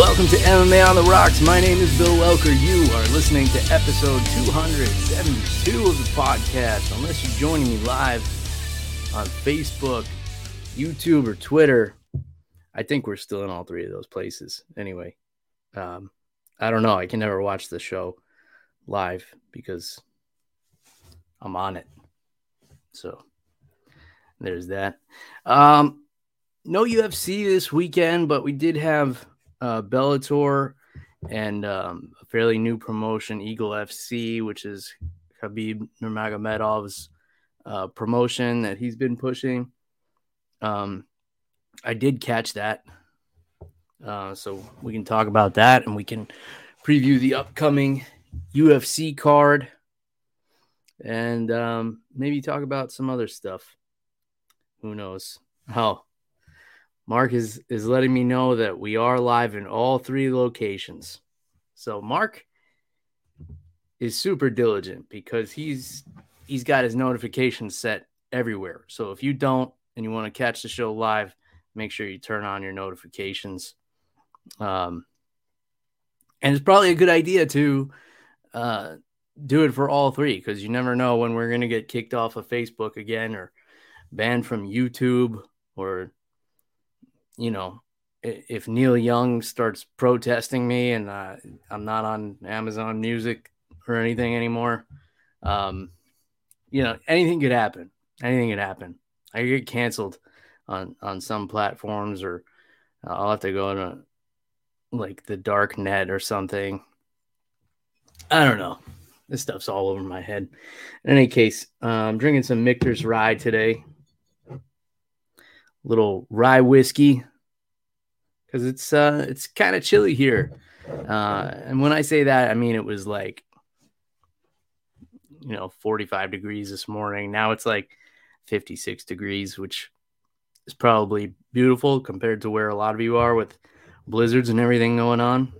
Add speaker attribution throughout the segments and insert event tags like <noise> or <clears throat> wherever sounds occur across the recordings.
Speaker 1: Welcome to MMA on the Rocks. My name is Bill Welker. You are listening to episode 272 of the podcast. Unless you're joining me live on Facebook, YouTube, or Twitter, I think we're still in all three of those places. Anyway, um, I don't know. I can never watch the show live because I'm on it. So there's that. Um, no UFC this weekend, but we did have uh, Bellator and um, a fairly new promotion, Eagle FC, which is Khabib Nurmagomedov's uh, promotion that he's been pushing. Um, I did catch that, uh, so we can talk about that, and we can preview the upcoming UFC card, and um, maybe talk about some other stuff. Who knows? Oh, Mark is is letting me know that we are live in all three locations. So Mark is super diligent because he's he's got his notifications set everywhere. So if you don't and you want to catch the show live, make sure you turn on your notifications. Um, and it's probably a good idea to uh, do it for all three because you never know when we're going to get kicked off of Facebook again or banned from YouTube or you know, if Neil Young starts protesting me and uh, I'm not on Amazon Music or anything anymore, um, you know, anything could happen. Anything could happen. I get canceled on on some platforms, or I'll have to go to like the dark net or something. I don't know. This stuff's all over my head. In any case, uh, I'm drinking some Michter's Rye today. Little rye whiskey because it's uh it's kind of chilly here. Uh, and when I say that, I mean it was like you know 45 degrees this morning. Now it's like 56 degrees, which is probably beautiful compared to where a lot of you are with blizzards and everything going on.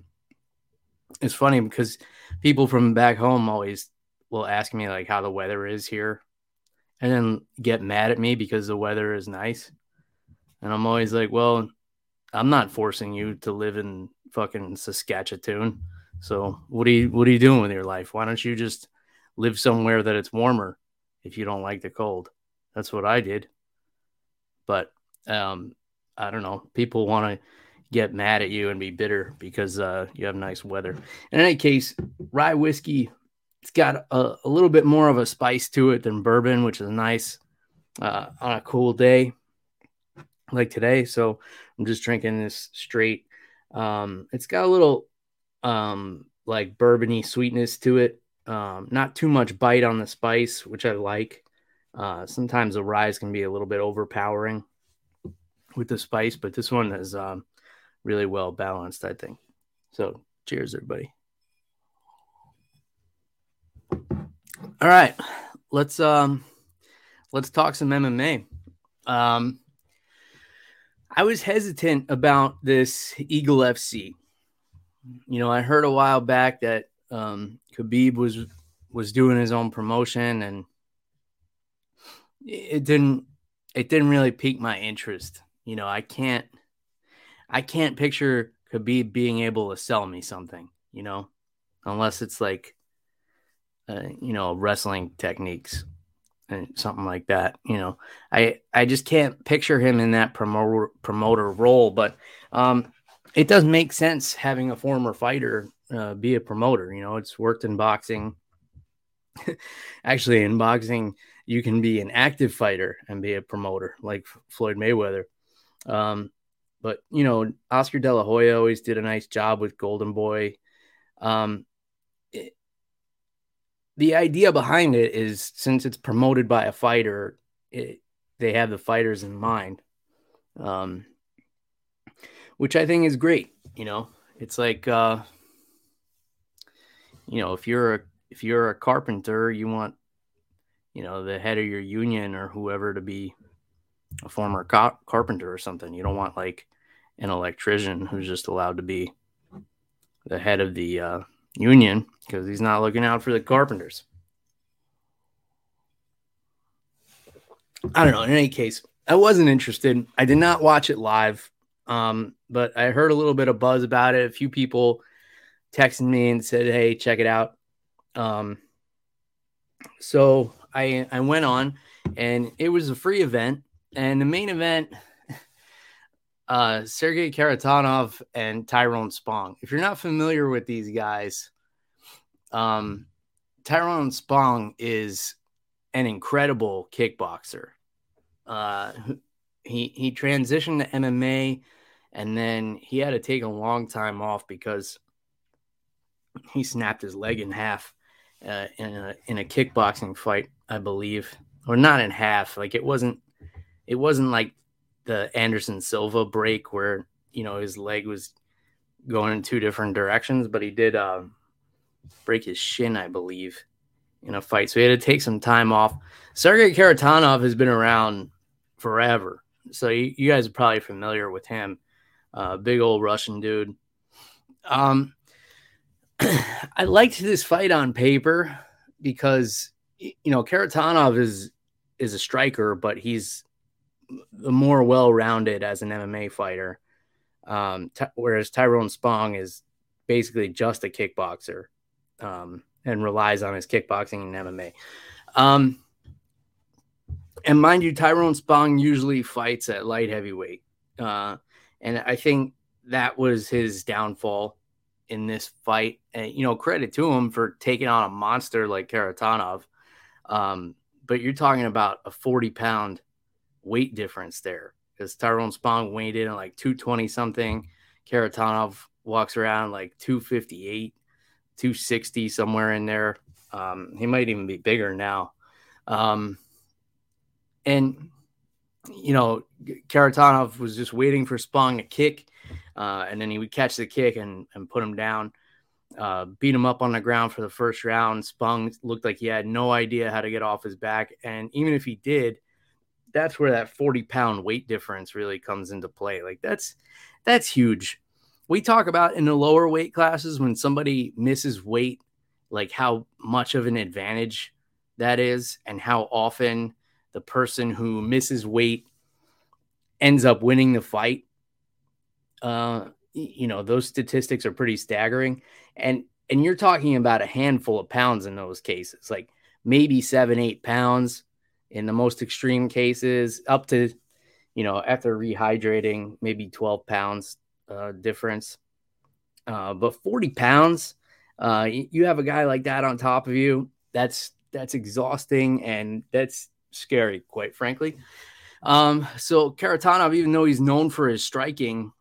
Speaker 1: It's funny because people from back home always will ask me like how the weather is here and then get mad at me because the weather is nice. And I'm always like, well, I'm not forcing you to live in fucking Saskatchewan. So what are you what are you doing with your life? Why don't you just live somewhere that it's warmer if you don't like the cold? That's what I did. But um, I don't know. People want to get mad at you and be bitter because uh, you have nice weather. In any case, rye whiskey, it's got a, a, little bit more of a spice to it than bourbon, which is nice uh, on a cool day like today. So I'm just drinking this straight. Um, it's got a little um, like bourbony sweetness to it. Um, not too much bite on the spice, which I like. Uh, sometimes the rye can be a little bit overpowering with the spice, but this one is um, really well balanced, I think. So, cheers, everybody. All right, let's um, let's talk some MMA. Um, I was hesitant about this Eagle FC. You know, I heard a while back that um, Khabib was was doing his own promotion, and it didn't it didn't really pique my interest. You know, I can't I can't picture Khabib being able to sell me something. You know, unless it's like uh, you know wrestling techniques something like that. You know, I I just can't picture him in that promoter promoter role, but um, it does make sense having a former fighter uh, be a promoter. You know, it's worked in boxing. <laughs> Actually, in boxing, you can be an active fighter and be a promoter, like Floyd Mayweather. Um, but you know, Oscar De La Hoya always did a nice job with Golden Boy. Um, the idea behind it is since it's promoted by a fighter, it, they have the fighters in mind, um, which I think is great. You know, it's like uh, you know, if you're a if you're a carpenter, you want you know the head of your union or whoever to be a former carpenter or something. You don't want like an electrician who's just allowed to be the head of the uh, union because he's not looking out for the carpenters. I don't know. In any case, I wasn't interested. I did not watch it live, um, but I heard a little bit of buzz about it. A few people texted me and said, "Hey, check it out." Um, so I I went on, and it was a free event, and the main event. Uh, Sergey Kharitonov and Tyrone Spong. If you're not familiar with these guys, um, Tyrone Spong is an incredible kickboxer. Uh, he he transitioned to MMA, and then he had to take a long time off because he snapped his leg in half uh, in a in a kickboxing fight, I believe, or not in half. Like it wasn't it wasn't like the Anderson Silva break where you know his leg was going in two different directions, but he did uh, break his shin, I believe, in a fight. So he had to take some time off. Sergey Kharitonov has been around forever. So you, you guys are probably familiar with him. Uh, big old Russian dude. Um, <clears throat> I liked this fight on paper because you know Kharitonov is is a striker, but he's the more well-rounded as an MMA fighter. Um, t- whereas Tyrone Spong is basically just a kickboxer um, and relies on his kickboxing and MMA. Um, and mind you, Tyrone Spong usually fights at light heavyweight. Uh, and I think that was his downfall in this fight. And, you know, credit to him for taking on a monster like Kharitonov. Um, but you're talking about a 40 pound weight difference there because Tyrone Spong weighed in at like 220 something. Kharitonov walks around like 258, 260, somewhere in there. Um, he might even be bigger now. Um, and you know, Kharitonov was just waiting for Spong to kick, uh, and then he would catch the kick and, and put him down, uh, beat him up on the ground for the first round. Spong looked like he had no idea how to get off his back, and even if he did, that's where that 40 pound weight difference really comes into play. Like that's that's huge. We talk about in the lower weight classes when somebody misses weight, like how much of an advantage that is, and how often the person who misses weight ends up winning the fight. Uh, you know, those statistics are pretty staggering. And and you're talking about a handful of pounds in those cases, like maybe seven, eight pounds in the most extreme cases, up to, you know, after rehydrating, maybe 12 pounds uh, difference. Uh, but 40 pounds, uh, you have a guy like that on top of you. That's that's exhausting and that's scary, quite frankly. Um, so Kharitonov, even though he's known for his striking,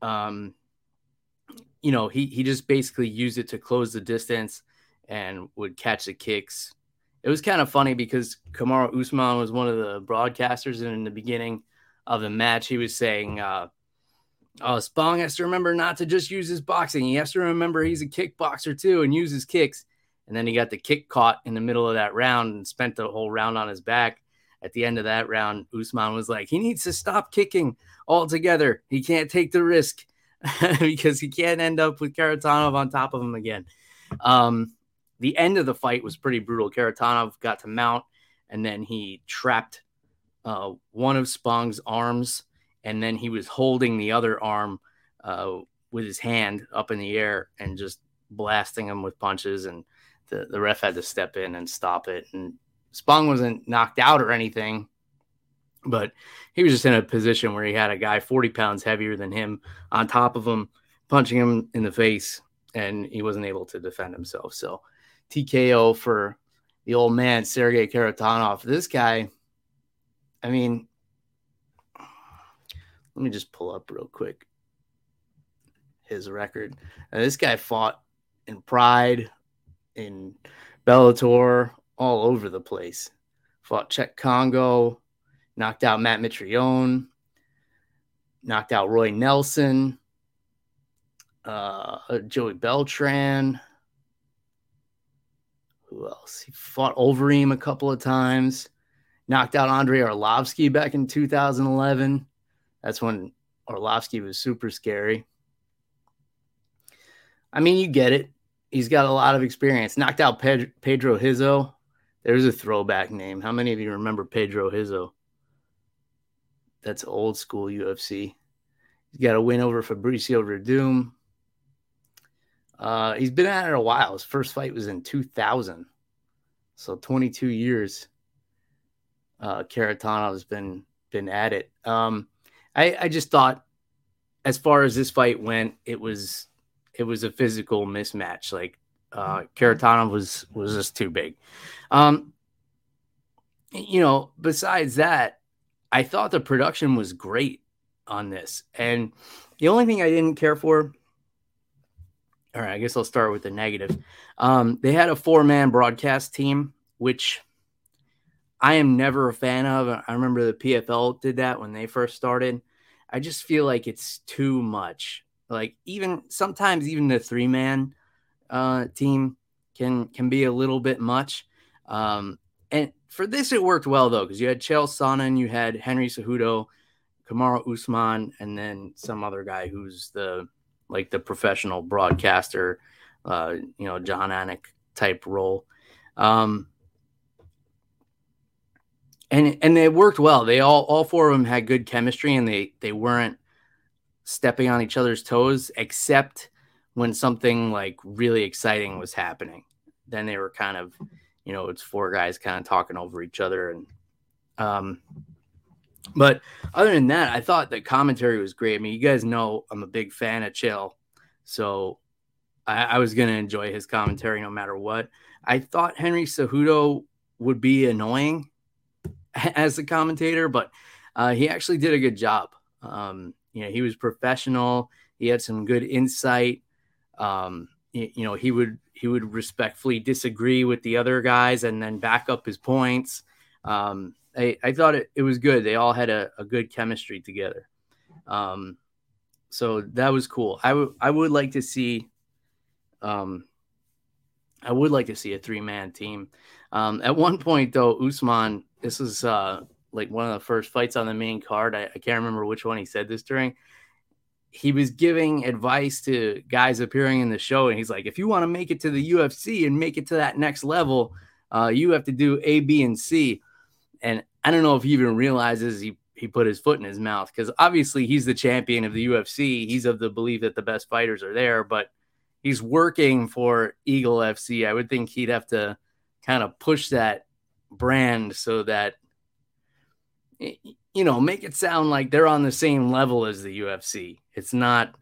Speaker 1: um, you know, he he just basically used it to close the distance and would catch the kicks. It was kind of funny because Kamaru Usman was one of the broadcasters, and in the beginning of the match, he was saying, uh, "Oh, Spong has to remember not to just use his boxing. He has to remember he's a kickboxer too, and use his kicks." And then he got the kick caught in the middle of that round and spent the whole round on his back. At the end of that round, Usman was like, he needs to stop kicking altogether. He can't take the risk <laughs> because he can't end up with Kharitonov on top of him again. Um, the end of the fight was pretty brutal. Kharitonov got to mount and then he trapped uh, one of Spong's arms and then he was holding the other arm uh, with his hand up in the air and just blasting him with punches and the, the ref had to step in and stop it. And Spong wasn't knocked out or anything, but he was just in a position where he had a guy 40 pounds heavier than him on top of him, punching him in the face, and he wasn't able to defend himself. So TKO for the old man, Sergey Kharitonov. This guy, I mean, let me just pull up real quick his record. Now, this guy fought in Pride, in Bellator, all over the place. Fought Cheick Kongo, knocked out Matt Mitrione, knocked out Roy Nelson, uh, Joey Beltran, who else? He fought Overeem a couple of times, knocked out Andrei Arlovsky back in 2011. That's when Arlovsky was super scary. I mean, you get it. He's got a lot of experience. Knocked out Pedro, Pedro Rizzo. There's a throwback name. How many of you remember Pedro Rizzo? That's old school UFC. He's got a win over Fabricio Werdum. Uh, he's been at it a while. His first fight was in 2000. So 22 years. Uh, Kharitonov has been been at it. Um, I, I just thought, as far as this fight went, it was it was a physical mismatch. Like uh, Kharitonov was was just too big. Um, you know, besides that, I thought the production was great on this, and the only thing I didn't care for. All right, I guess I'll start with the negative. Um, they had a four man broadcast team, which I am never a fan of. I remember the PFL did that when they first started. I just feel like it's too much. Like even sometimes even the three man uh, team can can be a little bit much. Um, and for this, it worked well though because you had Chael Sonnen, you had Henry Cejudo, Kamaru Usman, and then some other guy who's the like the professional broadcaster, uh, you know, Jon Anik type role. Um, and and it worked well. They all all four of them had good chemistry, and they they weren't stepping on each other's toes, except when something like really exciting was happening. Then they were kind of, you know, it's four guys kind of talking over each other, and um, but other than that, I thought the commentary was great. I mean, you guys know I'm a big fan of Chael, so I, I was gonna enjoy his commentary no matter what. I thought Henry Cejudo would be annoying <laughs> as a commentator, but uh, he actually did a good job. Um, you know, he was professional. He had some good insight. Um, you, you know, he would he would respectfully disagree with the other guys and then back up his points. Um, I, I thought it, it was good. They all had a, a good chemistry together. Um, so that was cool. I would I would like to see um I would like to see a three man team. Um, at one point though, Usman this is uh, like one of the first fights on the main card. I, I can't remember which one he said this during. He was giving advice to guys appearing in the show, and he's like, if you want to make it to the UFC and make it to that next level, uh, you have to do A, B, and C. And I don't know if he even realizes he he put his foot in his mouth because obviously he's the champion of the UFC. He's of the belief that the best fighters are there, but he's working for Eagle FC. I would think he'd have to kind of push that brand so that you know make it sound like they're on the same level as the UFC. It's not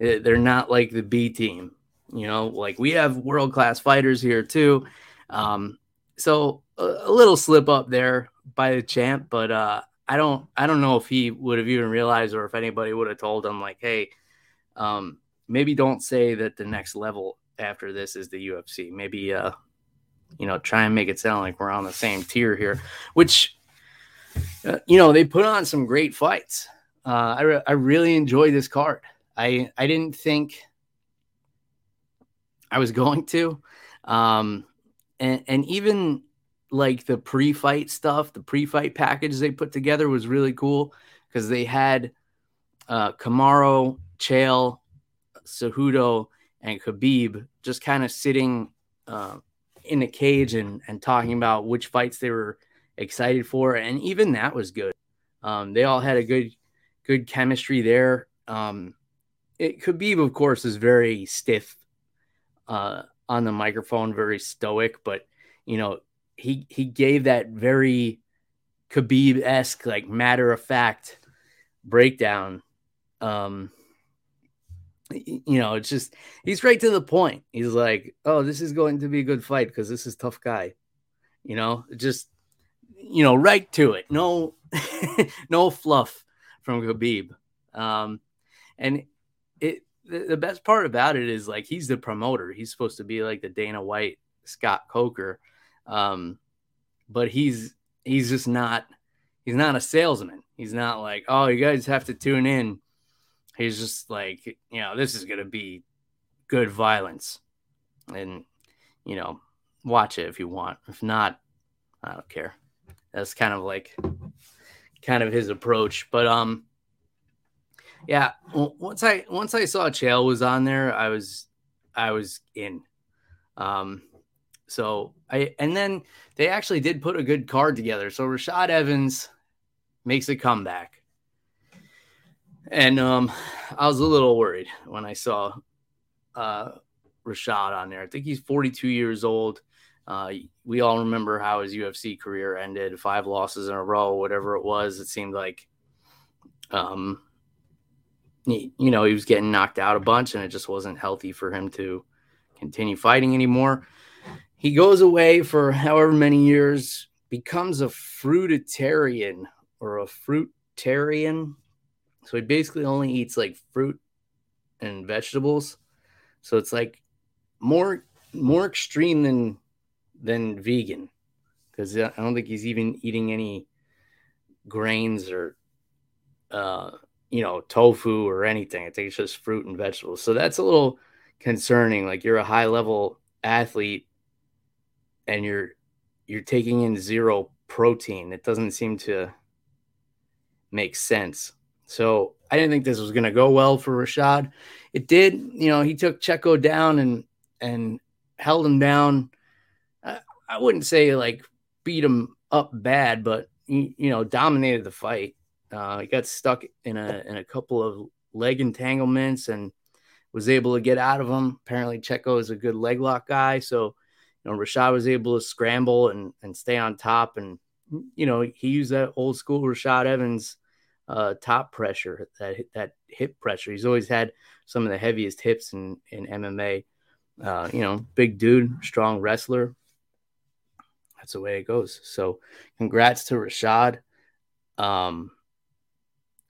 Speaker 1: eh, they're not like the B team. You know, like we have world class fighters here too. Um, so a, a, little slip up there by the champ, but uh, I don't I don't know if he would have even realized or if anybody would have told him like, hey, um, maybe don't say that the next level after this is the UFC. Maybe uh, you know, try and make it sound like we're on the same tier here, which, uh, you know, they put on some great fights. Uh, I, re- I really enjoyed this card. I, I didn't think I was going to. Um, and, and even like the pre fight stuff, the pre fight package they put together was really cool because they had uh, Kamaru, Chael, Cejudo, and Khabib just kind of sitting uh, in a cage and and talking about which fights they were excited for, and even that was good. Um, they all had a good good chemistry there. Um, it Khabib, of course, is very stiff uh, on the microphone, very stoic, but you know he he gave that very Khabib esque, like matter of fact breakdown. Um, you know, it's just he's right to the point. He's like, "Oh, this is going to be a good fight because this is tough guy." You know, just you know, right to it. No, <laughs> no fluff from Khabib. Um, and it the, the best part about it is like he's the promoter. He's supposed to be like the Dana White, Scott Coker, um, but he's he's just not. He's not a salesman. He's not like, oh, you guys have to tune in he's just like, you know, this is to be good violence. And, you know, watch it if you want. If not, I don't care. That's kind of like kind of his approach. But um, yeah. Once I once I saw Chael was on there, I was I was in. Um, so I and then they actually did put a good card together. So Rashad Evans makes a comeback. And um, I was a little worried when I saw uh, Rashad on there. I think he's 42 years old. Uh, we all remember how his UFC career ended five losses in a row, whatever it was. It seemed like, um, he, you know, he was getting knocked out a bunch and it just wasn't healthy for him to continue fighting anymore. He goes away for however many years, becomes a fruitarian or a fruitarian. So he basically only eats like fruit and vegetables. So it's like more more extreme than than vegan because I don't think he's even eating any grains or uh, you know tofu or anything. I think it's just fruit and vegetables. So that's a little concerning. Like you're a high level athlete and you're you're taking in zero protein. It doesn't seem to make sense. So I didn't think this was going to go well for Rashad. It did. You know, he took Checco down and and held him down I wouldn't say like beat him up bad, but you know dominated the fight. Uh, he got stuck in a in a couple of leg entanglements and was able to get out of them. Apparently, Checco is a good leg lock guy, so you know Rashad was able to scramble and and stay on top. And you know he used that old school Rashad Evans uh, top pressure, that that hip pressure. He's always had some of the heaviest hips in in MMA. Uh, you know, big dude, strong wrestler, that's the way it goes. So, congrats to Rashad. Um,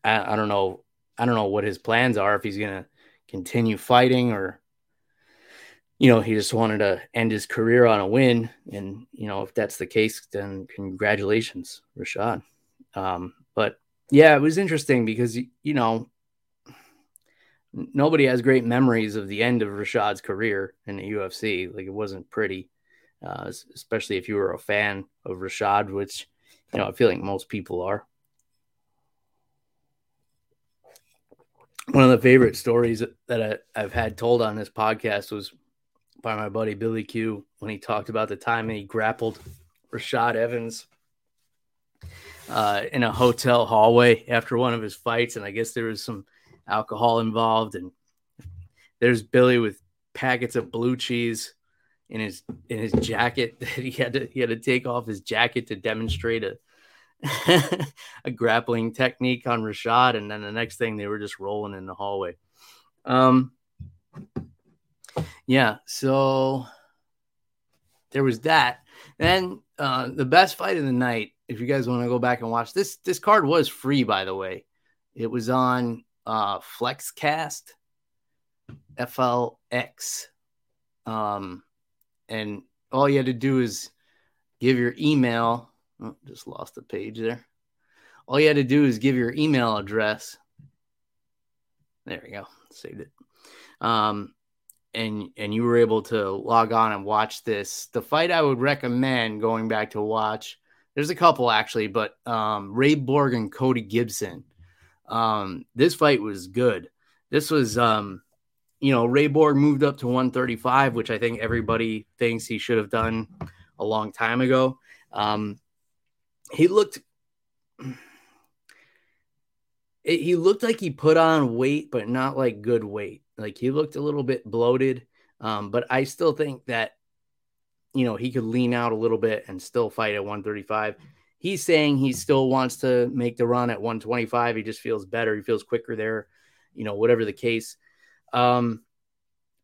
Speaker 1: I, I don't know. I don't know what his plans are. If he's gonna continue fighting, or you know, he just wanted to end his career on a win. And you know, if that's the case, then congratulations, Rashad. Um, but yeah, it was interesting because you know nobody has great memories of the end of Rashad's career in the UFC. Like it wasn't pretty uh, especially if you were a fan of Rashad, which you know I feel like most people are. One of the favorite stories that I, have had told on this podcast was by my buddy Billy Q when he talked about the time he grappled Rashad Evans uh, in a hotel hallway after one of his fights, and I guess there was some alcohol involved, and there's Billy with packets of blue cheese in his in his jacket <laughs> that he had to he had to take off his jacket to demonstrate a <laughs> a grappling technique on Rashad, and then the next thing they were just rolling in the hallway. Um, yeah, so there was that. Then uh, the best fight of the night. If you guys want to go back and watch this, this card was free, by the way. It was on uh, Flexcast, FLX. Um, and all you had to do is give your email. Oh, just lost the page there. All you had to do is give your email address. There we go. Saved it. Um, and and you were able to log on and watch this. The fight I would recommend going back to watch. There's a couple actually, but um, Ray Borg and Cody Gibson. Um, this fight was good. This was um, you know, Ray Borg moved up to 135, which I think everybody thinks he should have done a long time ago. Um, he looked, it, he looked like he put on weight, but not like good weight. Like he looked a little bit bloated. Um, but I still think that, you know, he could lean out a little bit and still fight at 135. He's saying he still wants to make the run at 125. He just feels better. He feels quicker there, you know, whatever the case. Um,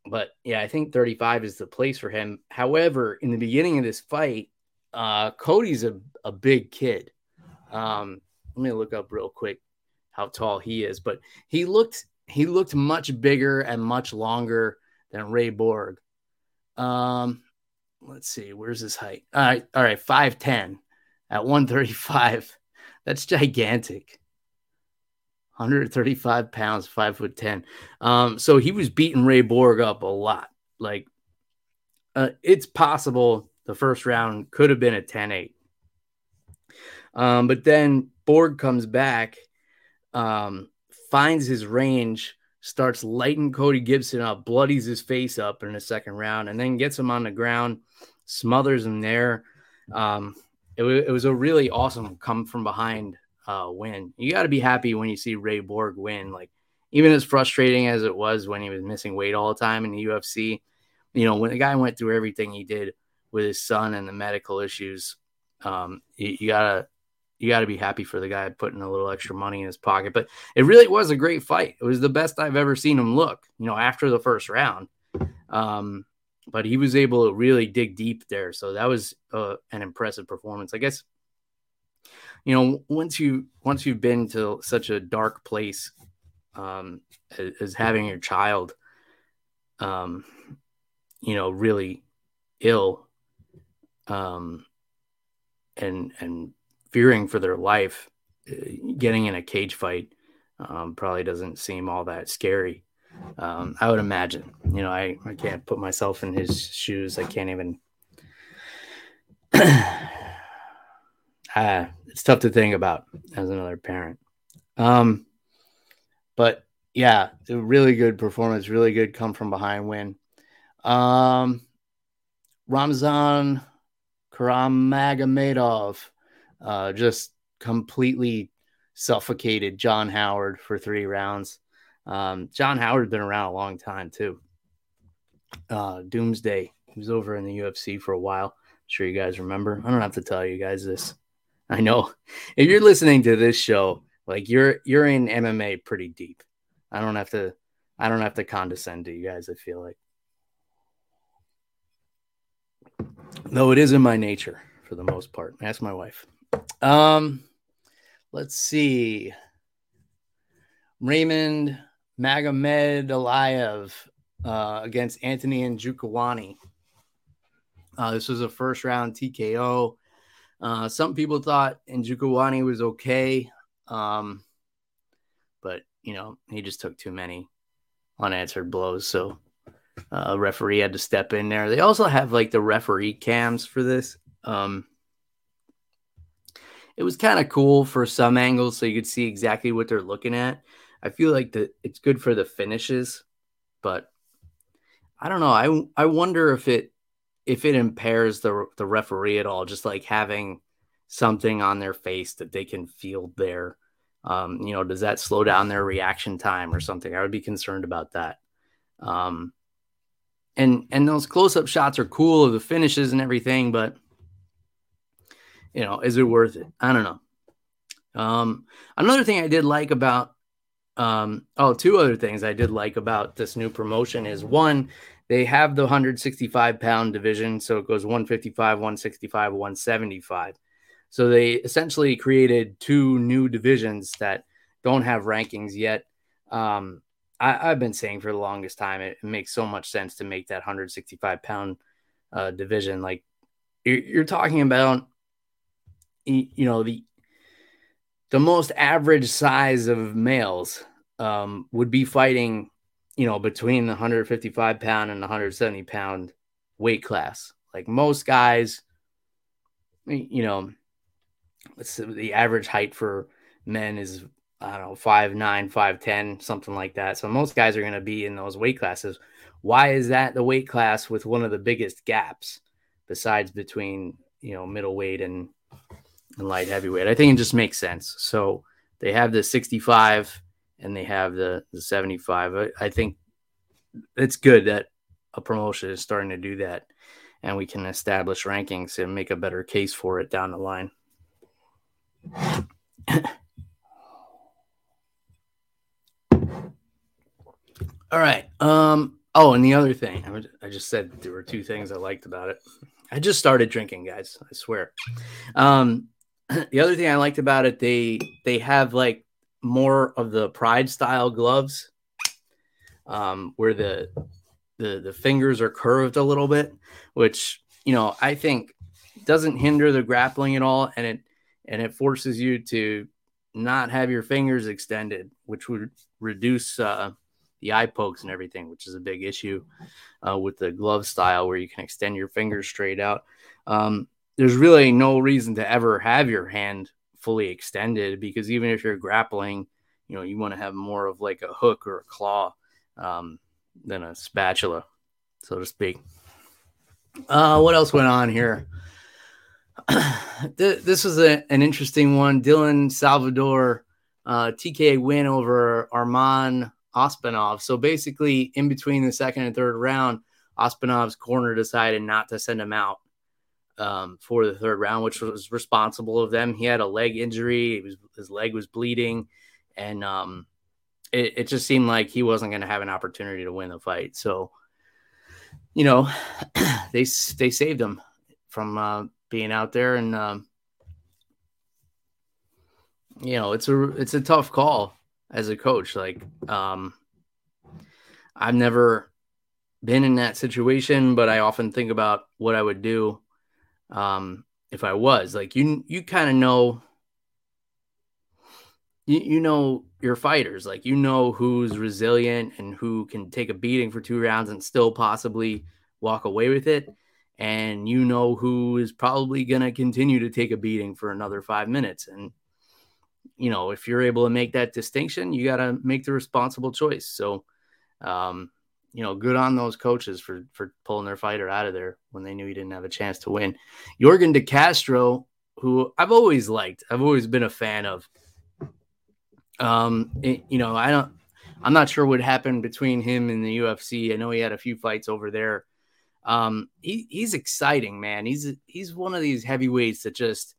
Speaker 1: but yeah, I think 35 is the place for him. However, in the beginning of this fight, uh, Cody's a, a big kid. Um, let me look up real quick how tall he is, but he looked he looked much bigger and much longer than Ray Borg. Um, let's see, where's his height? All right, all right, 5'10 at 135. <laughs> That's gigantic. 135 pounds, five foot 10. Um, so he was beating Ray Borg up a lot. Like, uh, it's possible the first round could have been a 10 8. Um, but then Borg comes back, um, finds his range, starts lighting Cody Gibson up, bloodies his face up in the second round, and then gets him on the ground, smothers him there. Um, it, w- it was a really awesome come from behind uh, win. You got to be happy when you see Ray Borg win. Like, even as frustrating as it was when he was missing weight all the time in the UFC, you know, when the guy went through everything he did with his son and the medical issues, um, you, you gotta you got to be happy for the guy putting a little extra money in his pocket. But it really was a great fight. It was the best I've ever seen him look, you know, after the first round. Um, but he was able to really dig deep there. So that was uh, an impressive performance. I guess, you know, once you once you've been to such a dark place um, as, as having your child, um, you know, really ill, um, and and fearing for their life, uh, getting in a cage fight um, probably doesn't seem all that scary. Um, I would imagine. You know, I, I can't put myself in his shoes. I can't even. <clears throat> ah, it's tough to think about as another parent. Um, but yeah, really good performance, really good come from behind win. Um, Ramzan Karamagomedov uh, just completely suffocated John Howard for three rounds. Um, John Howard been around a long time too. Uh, Doomsday, he was over in the UFC for a while. I'm sure you guys remember. I don't have to tell you guys this. I know <laughs> if you're listening to this show, like you're you're in MMA pretty deep. I don't have to I don't have to condescend to you guys. I feel like, though it is in my nature for the most part. Ask my wife. Um, let's see. Raymond Magomed Aliyev uh, against Anthony Njokuani. Uh, this was a first round TKO. Uh, some people thought Njokuani was okay, um, but you know he just took too many unanswered blows, so uh, referee had to step in there. They also have like the referee cams for this. Um, it was kind of cool for some angles so you could see exactly what they're looking at. I feel like that it's good for the finishes, but I don't know. I I wonder if it if it impairs the the referee at all, just like having something on their face that they can feel there. Um, you know, does that slow down their reaction time or something? I would be concerned about that. Um, and and those close up shots are cool of the finishes and everything, but you know, is it worth it? I don't know. Um, another thing I did like about, um, oh, two other things I did like about this new promotion is one, they have the 165 pound division. So it goes 155, 165, 175. So they essentially created two new divisions that don't have rankings yet. Um, I, have been saying for the longest time, it, it, makes so much sense to make that 165 pound uh, division. Like you're, you're talking about you know the the most average size of males um, would be fighting, you know, between the 155 pound and 170 pound weight class. Like most guys, you know, the average height for men is I don't know five nine, five ten, something like that. So most guys are going to be in those weight classes. Why is that the weight class with one of the biggest gaps besides between you know middleweight and and light heavyweight. I think it just makes sense. So they have the 65 and they have the, the 75. I, I think it's good that a promotion is starting to do that and we can establish rankings and make a better case for it down the line. <coughs> All right. Um. Oh, and the other thing, I just said there were two things I liked about it. I just started drinking, guys. I swear. Um. <clears throat> the other thing I liked about it, they they have like more of the pride style gloves, um, where the the the fingers are curved a little bit, which you know I think doesn't hinder the grappling at all, and it and it forces you to not have your fingers extended, which would reduce uh, the eye pokes and everything, which is a big issue uh, with the glove style where you can extend your fingers straight out. Um, there's really no reason to ever have your hand fully extended because even if you're grappling, you know, you want to have more of like a hook or a claw um, than a spatula, so to speak. Uh, what else went on here? <clears throat> this was a, an interesting one. Dylan Salvador, uh, TK win over Arman Ospanov. So basically, in between the second and third round, Ospanov's corner decided not to send him out um, for the third round, which was responsible of them. He had a leg injury; was, his leg was bleeding, and um, it, it, just seemed like he wasn't going to have an opportunity to win the fight. So, you know, <clears throat> they they saved him from uh, being out there, and um, you know, it's a it's a tough call as a coach. Like, um, I've never been in that situation, but I often think about what I would do um, if I was. Like, you you kind of know. You, you know your fighters like you know who's resilient and who can take a beating for two rounds and still possibly walk away with it and you know who is probably to continue to take a beating for another five minutes and you know, if you're able to make that distinction, you got to make the responsible choice. So, um, you know, good on those coaches for for pulling their fighter out of there when they knew he didn't have a chance to win. Jorgen De Castro, who I've always liked, I've always been a fan of. Um, it, you know, I don't, I'm not sure what happened between him and the UFC. I know he had a few fights over there. Um, he, he's exciting, man. He's he's one of these heavyweights that just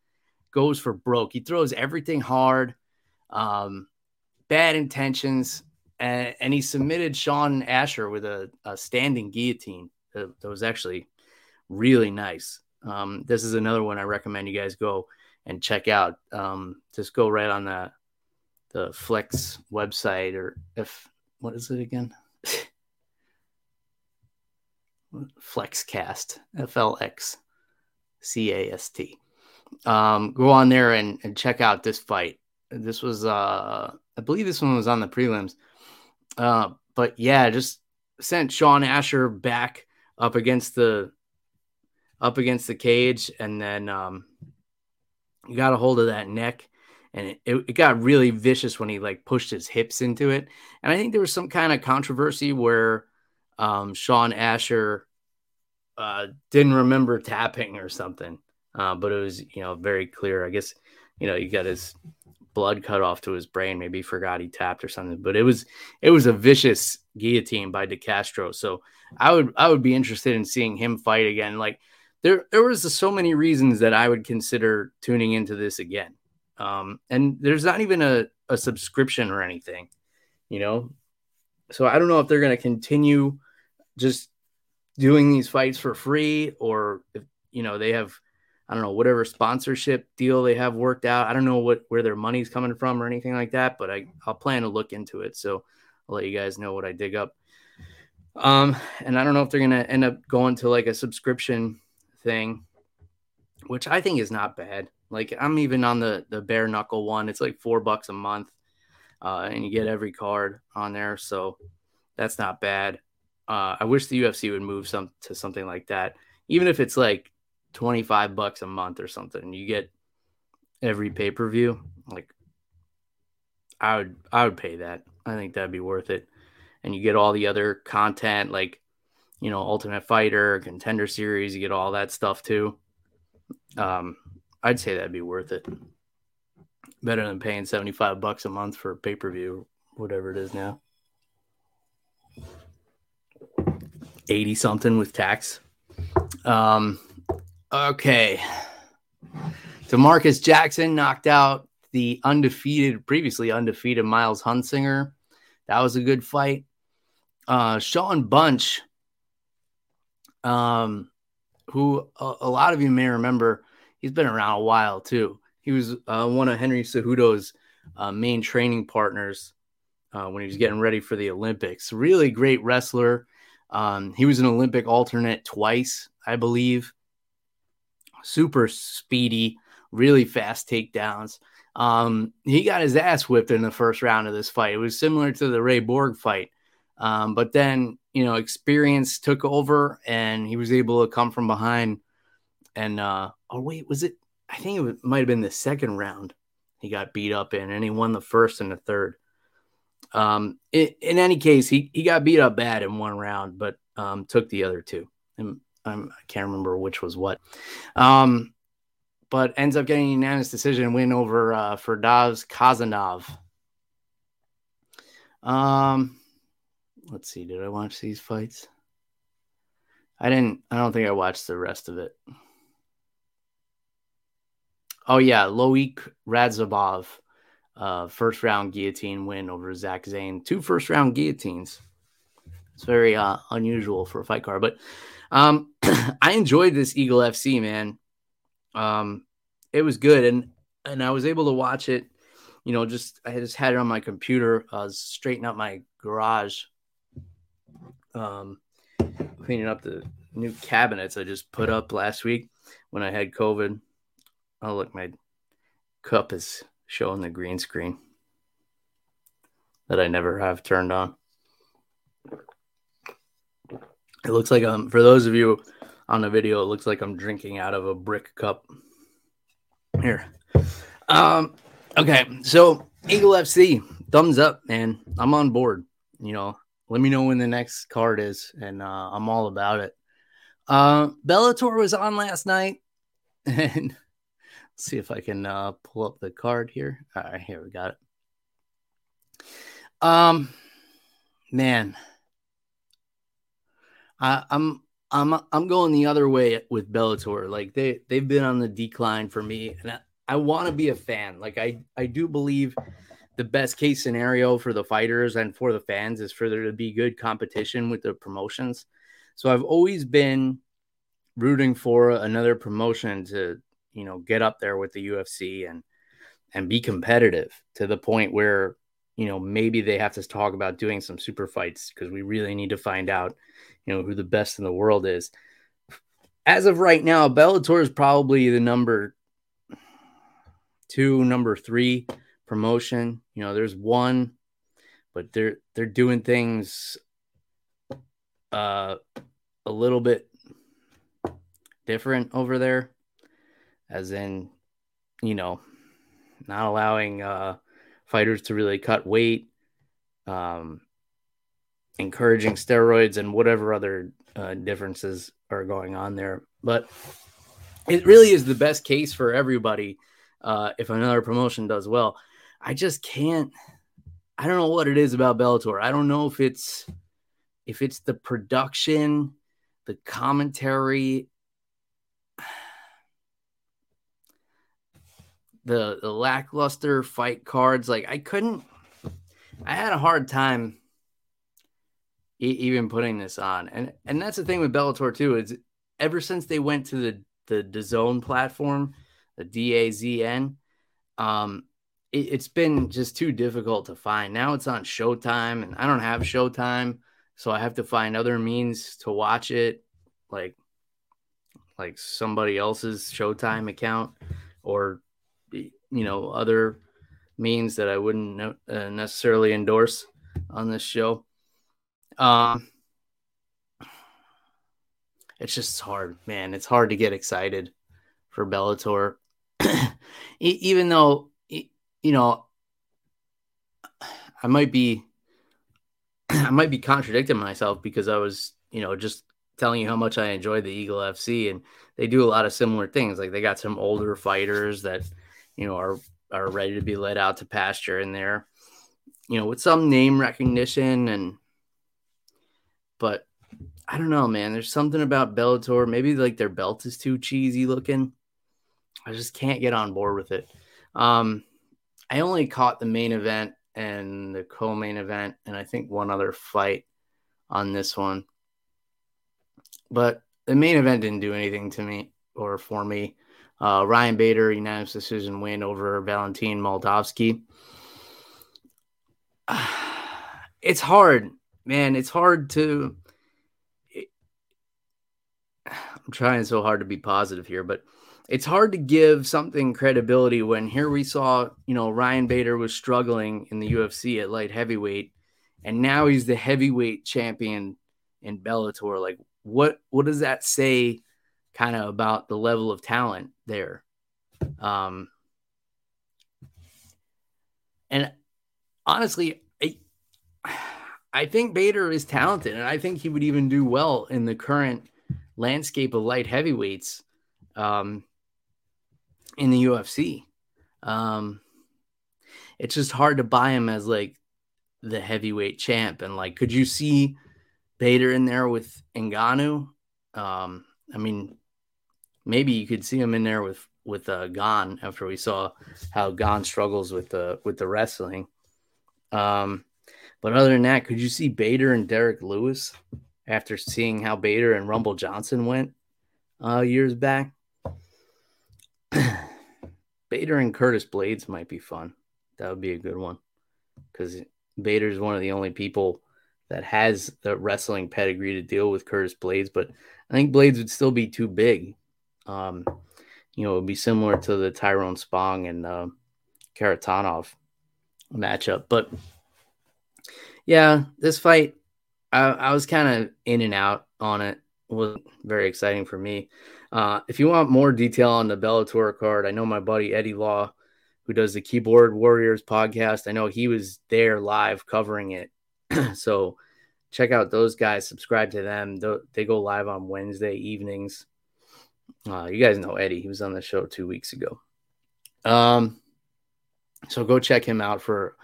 Speaker 1: goes for broke. He throws everything hard, um, bad intentions, and, and, he submitted Sean Asher with a, a standing guillotine that, that, was actually really nice. Um, this is another one I recommend you guys go and check out. Um, just go right on the the Flex website or if what is it again? <laughs> Flexcast, F L X C A S T um, go on there and, and check out this fight. This was, uh, I believe this one was on the prelims. Uh, but yeah, just sent Sean Asher back up against the up against the cage, and then um, got a hold of that neck, and it, it got really vicious when he like pushed his hips into it. And I think there was some kind of controversy where um, Sean Asher uh, didn't remember tapping or something. Uh, but it was, you know, very clear. I guess, you know, you got his blood cut off to his brain. Maybe he forgot he tapped or something. But it was it was a vicious guillotine by De Castro. So I would I would be interested in seeing him fight again. Like there there was so many reasons that I would consider tuning into this again. Um, and there's not even a, a subscription or anything, you know. So I don't know if they're going to continue just doing these fights for free or if you know they have I don't know whatever sponsorship deal they have worked out. I don't know what where their money's coming from or anything like that, but I I'll plan to look into it. So I'll let you guys know what I dig up. Um, and I don't know if they're gonna end up going to like a subscription thing, which I think is not bad. Like I'm even on the the bare knuckle one. It's like four bucks a month, uh, and you get every card on there, so that's not bad. Uh, I wish the UFC would move some to something like that, even if it's like 25 bucks a month or something. You get every pay per view. Like, I would, I would pay that. I think that'd be worth it. And you get all the other content, like, you know, Ultimate Fighter, Contender Series. You get all that stuff too. Um, I'd say that'd be worth it. Better than paying 75 bucks a month for pay per view, whatever it is now. 80 something with tax. Um, Okay. Demarcus Jackson knocked out the undefeated, previously undefeated Miles Hunsinger. That was a good fight. Uh, Sean Bunch, um, who a, a, lot of you may remember, he's been around a while too. He was uh, one of Henry Cejudo's uh, main training partners uh, when he was getting ready for the Olympics. Really great wrestler. Um, he was an Olympic alternate twice, I believe super speedy, really fast takedowns. Um, he got his ass whipped in the first round of this fight. It was similar to the Ray Borg fight Um, but then, you know, experience took over and he was able to come from behind. And, uh, oh, wait, was it? I think it might have been the second round he got beat up in, and he won the first and the third. Um, in, in any case, he, he got beat up bad in one round, but um, took the other two. And I'm, I can not remember which was what. Um, but ends up getting a unanimous decision win over uh, Firdavs Kazanov. Um, let's see. Did I watch these fights? I didn't. I don't think I watched the rest of it. Oh yeah, Loik Radzhabov, uh, first round guillotine win over Zach Zane. Two first round guillotines. It's very uh, unusual for a fight card, but um, <laughs> I enjoyed this Eagle FC man. Um, it was good, and and I was able to watch it. You know, just I just had it on my computer. I was straightening up my garage, um, cleaning up the new cabinets I just put up last week when I had COVID. Oh, look, my cup is showing the green screen that I never have turned on. It looks like um for those of you on the video, it looks like I'm drinking out of a brick cup. Here. Um okay, so Eagle FC, thumbs up, man. I'm on board. You know, let me know when the next card is, and uh, I'm all about it. Uh Bellator was on last night, <laughs> and see if I can uh, pull up the card here. All right, here we got it. Um, man, I, I'm I'm I'm going the other way with Bellator. Like they they've been on the decline for me, and I, I want to be a fan. Like I I do believe the best case scenario for the fighters and for the fans is for there to be good competition with the promotions. So I've always been rooting for another promotion to you know get up there with the UFC and and be competitive to the point where you know maybe they have to talk about doing some super fights because we really need to find out you know who the best in the world is. As of right now, Bellator is probably the number two, number three promotion. You know, there's one, but they're they're doing things uh a little bit different over there as in, you know, not allowing uh, fighters to really cut weight, um, encouraging steroids, and whatever other uh, differences are going on there. But it really is the best case for everybody uh, if another promotion does well. I just can't. I don't know what it is about Bellator. I don't know if it's if it's the production, the commentary, the the lackluster fight cards. Like I couldn't. I had a hard time e- even putting this on, and and that's the thing with Bellator too. Is ever since they went to the the DAZN platform, the D A Z N, um, it, it's been just too difficult to find. Now it's on Showtime, and I don't have Showtime, so I have to find other means to watch it, like like somebody else's Showtime account or you know other means that I wouldn't uh, necessarily endorse on this show. Um, it's just hard, man. It's hard to get excited for Bellator, <clears throat> even though you know I might be <clears throat> I might be contradicting myself because I was you know just telling you how much I enjoyed the Eagle FC and they do a lot of similar things. Like they got some older fighters that you know, are are ready to be let out to pasture in there, you know, with some name recognition and but I don't know, man. There's something about Bellator. Maybe like their belt is too cheesy looking. I just can't get on board with it. Um, I only caught the main event and the co-main event, and I think one other fight on this one. But the main event didn't do anything to me or for me. Uh, Ryan Bader, unanimous decision win over Valentin Moldavsky. <sighs> It's hard, man. It's hard to. I'm trying so hard to be positive here, but it's hard to give something credibility when here we saw, you know, Ryan Bader was struggling in the UFC at light heavyweight, and now he's the heavyweight champion in Bellator. Like, what what does that say, kind of about the level of talent there? Um, and honestly, I, I think Bader is talented, and I think he would even do well in the current landscape of light heavyweights um, in the UFC. Um, it's just hard to buy him as like the heavyweight champ. And like, could you see Bader in there with Ngannou? Um, I mean, maybe you could see him in there with with uh, Gane after we saw how Gane struggles with the with the wrestling. Um, but other than that, could you see Bader and Derrick Lewis after seeing how Bader and Rumble Johnson went uh, years back? <clears throat> Bader and Curtis Blaydes might be fun. That would be a good one because Bader is one of the only people that has the wrestling pedigree to deal with Curtis Blaydes. but I think Blaydes would still be too big. Um, you know, it would be similar to the Tyrone Spong and uh, Kharitonov matchup. But yeah, this fight, I, I was kind of in and out on it. it. was very exciting for me. Uh, if you want more detail on the Bellator card, I know my buddy Eddie Law who does the Keyboard Warriors podcast. I know he was there live covering it. <clears throat> so check out those guys, subscribe to them. They go live on Wednesday evenings. Uh, you guys know Eddie, he was on the show two weeks ago. Um, so go check him out for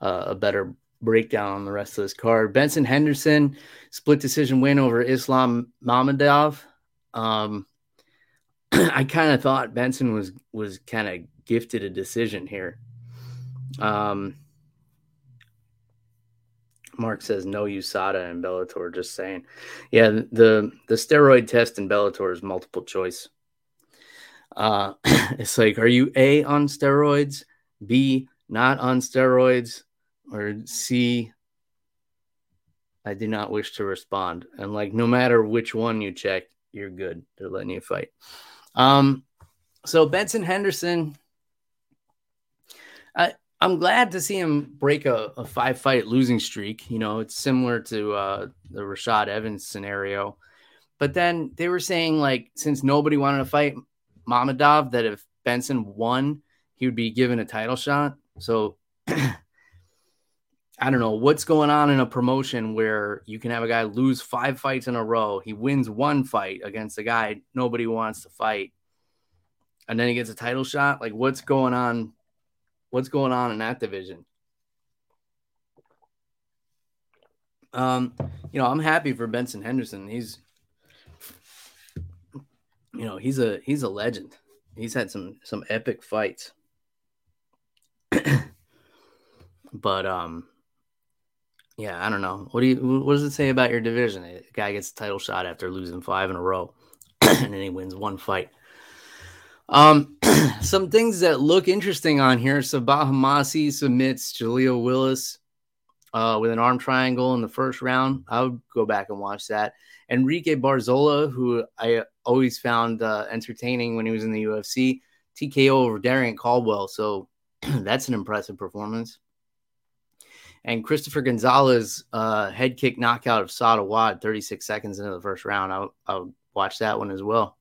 Speaker 1: uh, a better breakdown on the rest of this card. Benson Henderson split decision win over Islam Mamedov. Um, <clears throat> I kind of thought Benson was was kind of gifted a decision here. Um, Mark says no USADA and Bellator. Just saying, yeah. The the steroid test in Bellator is multiple choice. Uh, <laughs> it's like, are you A on steroids, B not on steroids, or C? I do not wish to respond. And like, no matter which one you check, you're good. They're letting you fight. Um, so Benson Henderson I, I'm glad to see him break a, a five fight losing streak. You know, it's similar to uh, the Rashad Evans scenario. But then they were saying, like, since nobody wanted to fight Mamedov, that if Benson won, he would be given a title shot. So <clears throat> I don't know what's going on in a promotion where you can have a guy lose five fights in a row. He wins one fight against a guy nobody wants to fight, and then he gets a title shot. Like, what's going on what's going on in that division. Um, you know, I'm happy for Benson Henderson. He's, you know, he's a he's a legend. He's had some some epic fights. <clears throat> but um, yeah, I don't know. What do you what does it say about your division? A guy gets a title shot after losing five in a row, <clears throat> and then he wins one fight. Um, <clears throat> some things that look interesting on here. Sabah Homasi submits Jaleel Willis uh, with an arm triangle in the first round. I would go back and watch that. Enrique Barzola, who I always found uh, entertaining when he was in the UFC, TKO over Darrion Caldwell. So <clears throat> that's an impressive performance. And Christopher Gonzalez, uh, head kick knockout of Saad Awad, 36 seconds into the first round. I, I would watch that one as well.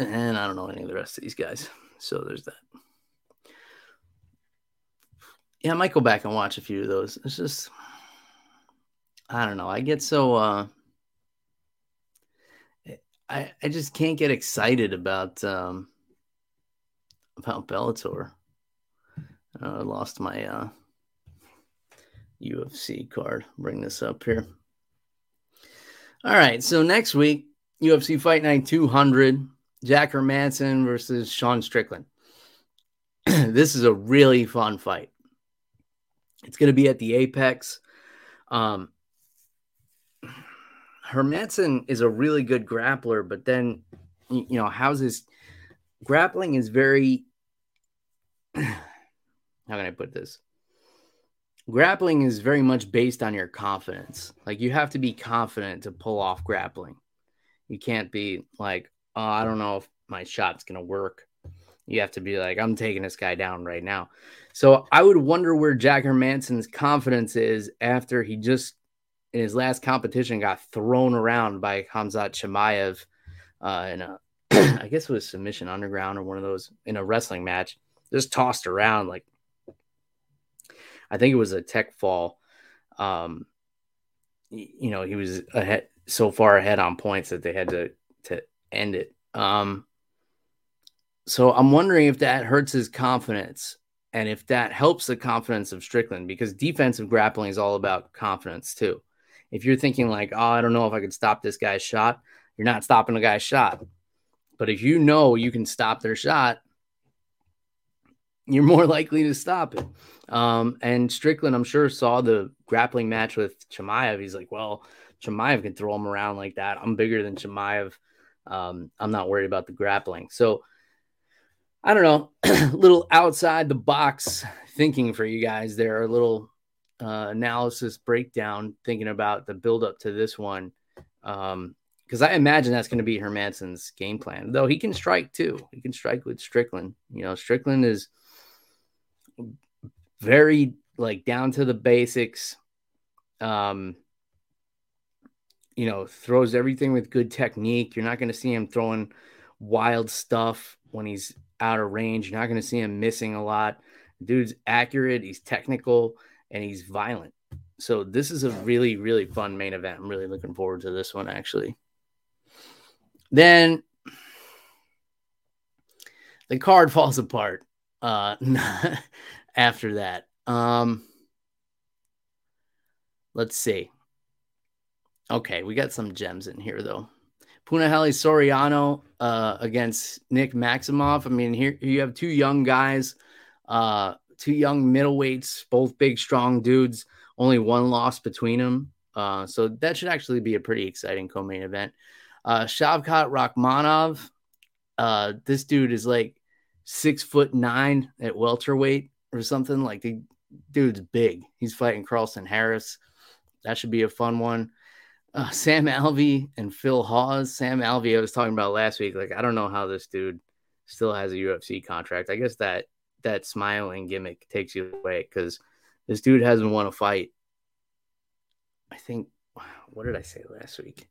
Speaker 1: And I don't know any of the rest of these guys. So there's that. Yeah, I might go back and watch a few of those. It's just I don't know. I get so uh I I just can't get excited about um about Bellator. Uh, I lost my uh UFC card. Bring this up here. All right, so next week UFC Fight Night 200. Jack Hermansson versus Sean Strickland. <clears throat> this is a really fun fight. It's going to be at the Apex. Um, Hermansson is a really good grappler, but then, you know, how's his grappling is very. <clears throat> How can I put this? Grappling is very much based on your confidence. Like, you have to be confident to pull off grappling. You can't be like, oh, I don't know if my shot's going to work. You have to be like, I'm taking this guy down right now. So I would wonder where Jack Hermansson's confidence is after he just in his last competition got thrown around by Khamzat Chimaev uh, in a, <clears throat> I guess it was submission underground or one of those in a wrestling match, just tossed around like, I think it was a tech fall. Um, you know, he was ahead so far ahead on points that they had to to end it. Um, so I'm wondering if that hurts his confidence and if that helps the confidence of Strickland because defensive grappling is all about confidence too. If you're thinking like, oh, I don't know if I could stop this guy's shot, you're not stopping a guy's shot. But if you know you can stop their shot, you're more <laughs> likely to stop it. Um, and Strickland, I'm sure, saw the grappling match with Chimaev. He's like, well, Chimaev can throw him around like that. I'm bigger than Chimaev. Um, I'm not worried about the grappling. So I don't know, a <clears throat> little outside the box thinking for you guys there, a little uh, analysis breakdown thinking about the build up to this one. Um, because I imagine that's going to be Hermansson's game plan, though he can strike too. He can strike with Strickland. You know, Strickland is very like down to the basics. Um, you know, throws everything with good technique. You're not going to see him throwing wild stuff when he's out of range. You're not going to see him missing a lot. Dude's accurate, he's technical, and he's violent. So this is a really, really fun main event. I'm really looking forward to this one actually. Then the card <laughs> falls apart uh <laughs> after that. Um let's see. Okay, we got some gems in here though. Punahele Soriano uh, against Nick Maximov. I mean, here you have two young guys, uh, two young middleweights, both big, strong dudes. Only one loss between them, uh, so that should actually be a pretty exciting co-main event. Uh, Shavkat Rakhmonov, uh, this dude is like six foot nine at welterweight or something. Like the dude's big. He's fighting Carlston Harris. That should be a fun one uh, Sam Alvey and Phil Hawes. Sam Alvey, I was talking about last week. Like, I don't know how this dude still has a UFC contract. I guess that that smiling gimmick takes you away because this dude hasn't won a fight. I think, <sighs> what did I say last week?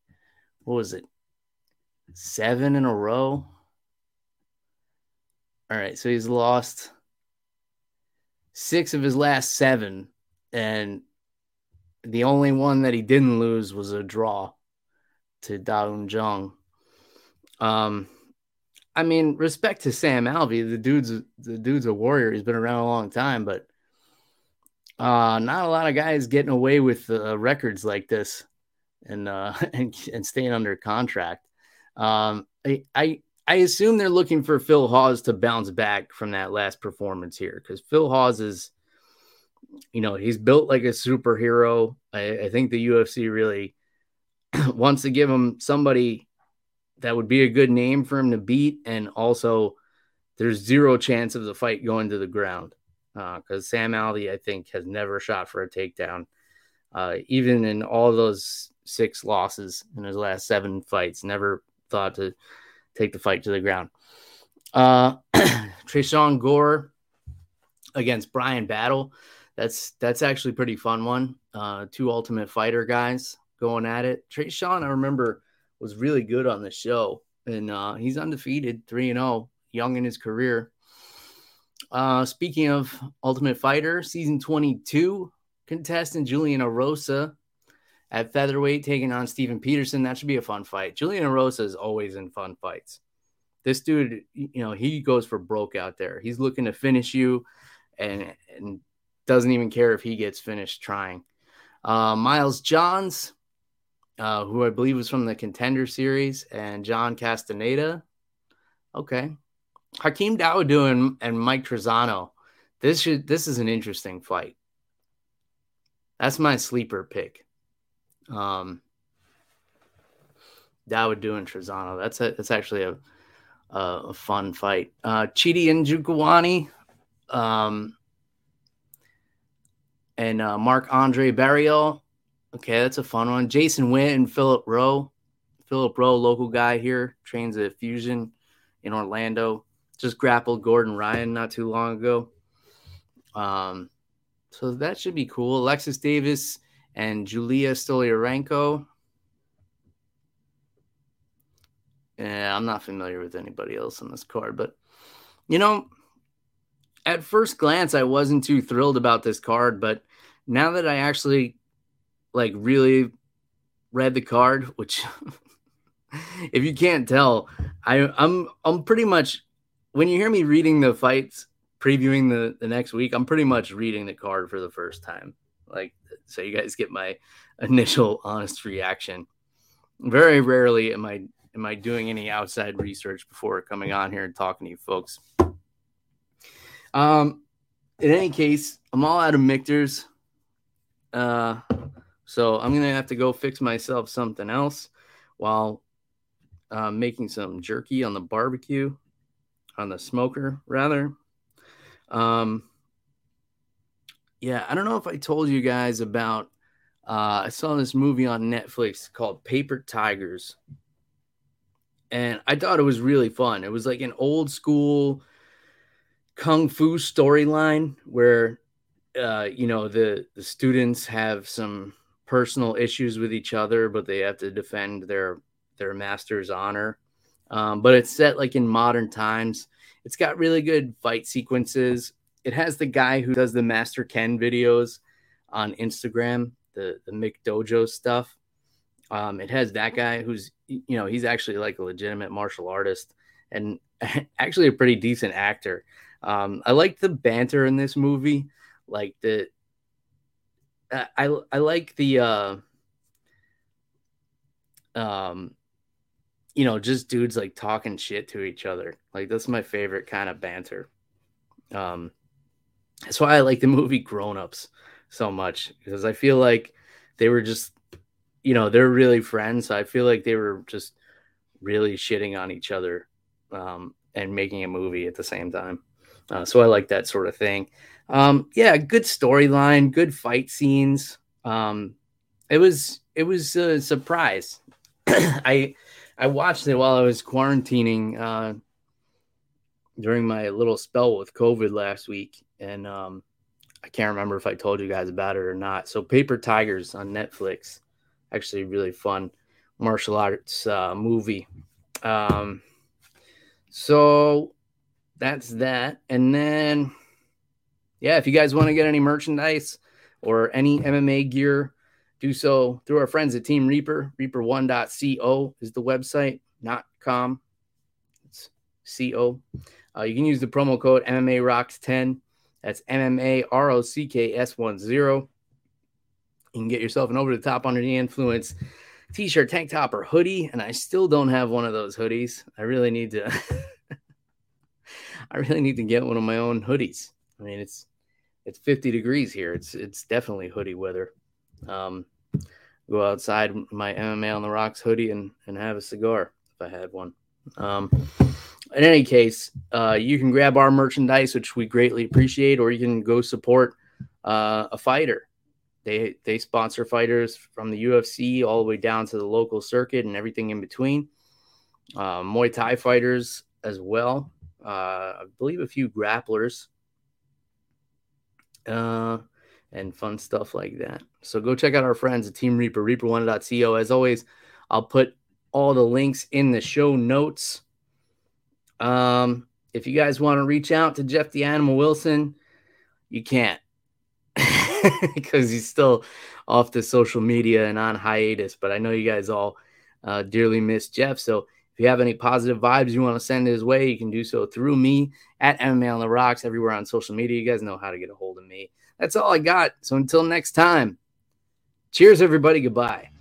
Speaker 1: What was it? Seven in a row. All right, so he's lost six of his last seven, and the only one that he didn't lose was a draw to Da Un Jung. Um, I mean, respect to Sam Alvey. The dude's the dude's a warrior. He's been around a long time, but uh, not a lot of guys getting away with uh, records like this and uh, <laughs> and and staying under contract. Um, I, I I assume they're looking for Phil Hawes to bounce back from that last performance here because Phil Hawes is you know, he's built like a superhero. I, I think the UFC really <clears throat> wants to give him somebody that would be a good name for him to beat. And also, there's zero chance of the fight going to the ground because uh, Sam Alvey, I think, has never shot for a takedown. Uh, even in all those six losses in his last seven fights, never thought to take the fight to the ground. Uh, <clears throat> Gore against Bryan Battle that's that's actually pretty fun one. Uh, two Ultimate Fighter guys going at it. Tresean, I remember, was really good on the show, and uh, he's undefeated, three and zero, oh, young in his career. Uh, speaking of Ultimate Fighter, season twenty two contestant Julian Erosa at featherweight taking on Steven Peterson. That should be a fun fight. Julian Erosa is always in fun fights. This dude, you know, he goes for broke out there. He's looking to finish you and and doesn't even care if he gets finished trying. Uh, Miles Johns, uh, who I believe was from the Contender Series, and John Castaneda. Okay, Hakeem Dawodu and Mike Trizano. This should this is an interesting fight. That's my sleeper pick. Um, Dawodu and Trizano. That's a, that's actually a a, a fun fight. Uh, Chidi Njokuani. Um, and uh, Marc Andre Barriault. Okay, that's a fun one. Jason Witt and Philip Rowe. Philip Rowe, local guy here, trains at Fusion in Orlando. just grappled Gordon Ryan not too long ago. Um, so that should be cool. Alexis Davis and Julia Stoliarenko. Yeah, I'm not familiar with anybody else on this card, but you know, at first glance, I wasn't too thrilled about this card, but now that I actually like really read the card, which <laughs> if you can't tell, I, I'm I'm pretty much when you hear me reading the fights, previewing the, the next week, I'm pretty much reading the card for the first time. Like so you guys get my initial <laughs> honest reaction. Very rarely am I am I doing any outside research before coming on here and talking to you folks. Um in any case, I'm all out of Michter's. Uh so I'm gonna have to go fix myself something else while uh, making some jerky on the barbecue, on the smoker rather. Um, yeah, I don't know if I told you guys about. Uh, I saw this movie on Netflix called Paper Tigers, and I thought it was really fun. It was like an old school kung fu storyline where, uh, you know, the the students have some personal issues with each other, but they have to defend their their master's honor. Um, but it's set like in modern times. It's got really good fight sequences. It has the guy who does the Master Ken videos on Instagram, the the Mick Dojo stuff. Um, it has that guy who's you know he's actually like a legitimate martial artist and <laughs> actually a pretty decent actor. Um, I like the banter in this movie, like the I I like the uh um you know just dudes like talking shit to each other. Like that's my favorite kind of banter. Um that's why I like the movie Grown Ups so much because I feel like they were just you know they're really friends. So I feel like they were just really shitting on each other um, and making a movie at the same time. Uh, so I like that sort of thing. Um, yeah, good storyline, good fight scenes. Um, it was it was a surprise. <clears throat> I I watched it while I was quarantining uh, during my little spell with COVID last week, and um, I can't remember if I told you guys about it or not. So, Paper Tigers on Netflix, actually really fun martial arts uh, movie. Um, so that's that, and then yeah, if you guys want to get any merchandise or any MMA gear, do so through our friends at Team Reaper. Reaper1.co is the website, not com. It's co. Uh, you can use the promo code MMA Rocks 10. That's MMA R O C K S 1 0. You can get yourself an over the top under the influence t shirt, tank top, or hoodie. And I still don't have one of those hoodies. I really need to. <laughs> I really need to get one of my own hoodies. I mean, it's it's 50 degrees here. It's it's definitely hoodie weather. Um, go outside my MMA on the rocks hoodie and and have a cigar if I had one. Um, in any case, uh, you can grab our merchandise, which we greatly appreciate, or you can go support uh, a fighter. They they sponsor fighters from the UFC all the way down to the local circuit and everything in between. Uh, Muay Thai fighters as well. Uh, I believe a few grapplers uh, and fun stuff like that. So go check out our friends at Team Reaper, reaper1.co. As always, I'll put all the links in the show notes. Um, if you guys want to reach out to Jeff the Animal Wilson, you can't <laughs> because he's still off the social media and on hiatus. But I know you guys all uh, dearly miss Jeff. So if you have any positive vibes you want to send his way, you can do so through me at MMA on the Rocks everywhere on social media. You guys know how to get a hold of me. That's all I got. So until next time, cheers, everybody. Goodbye.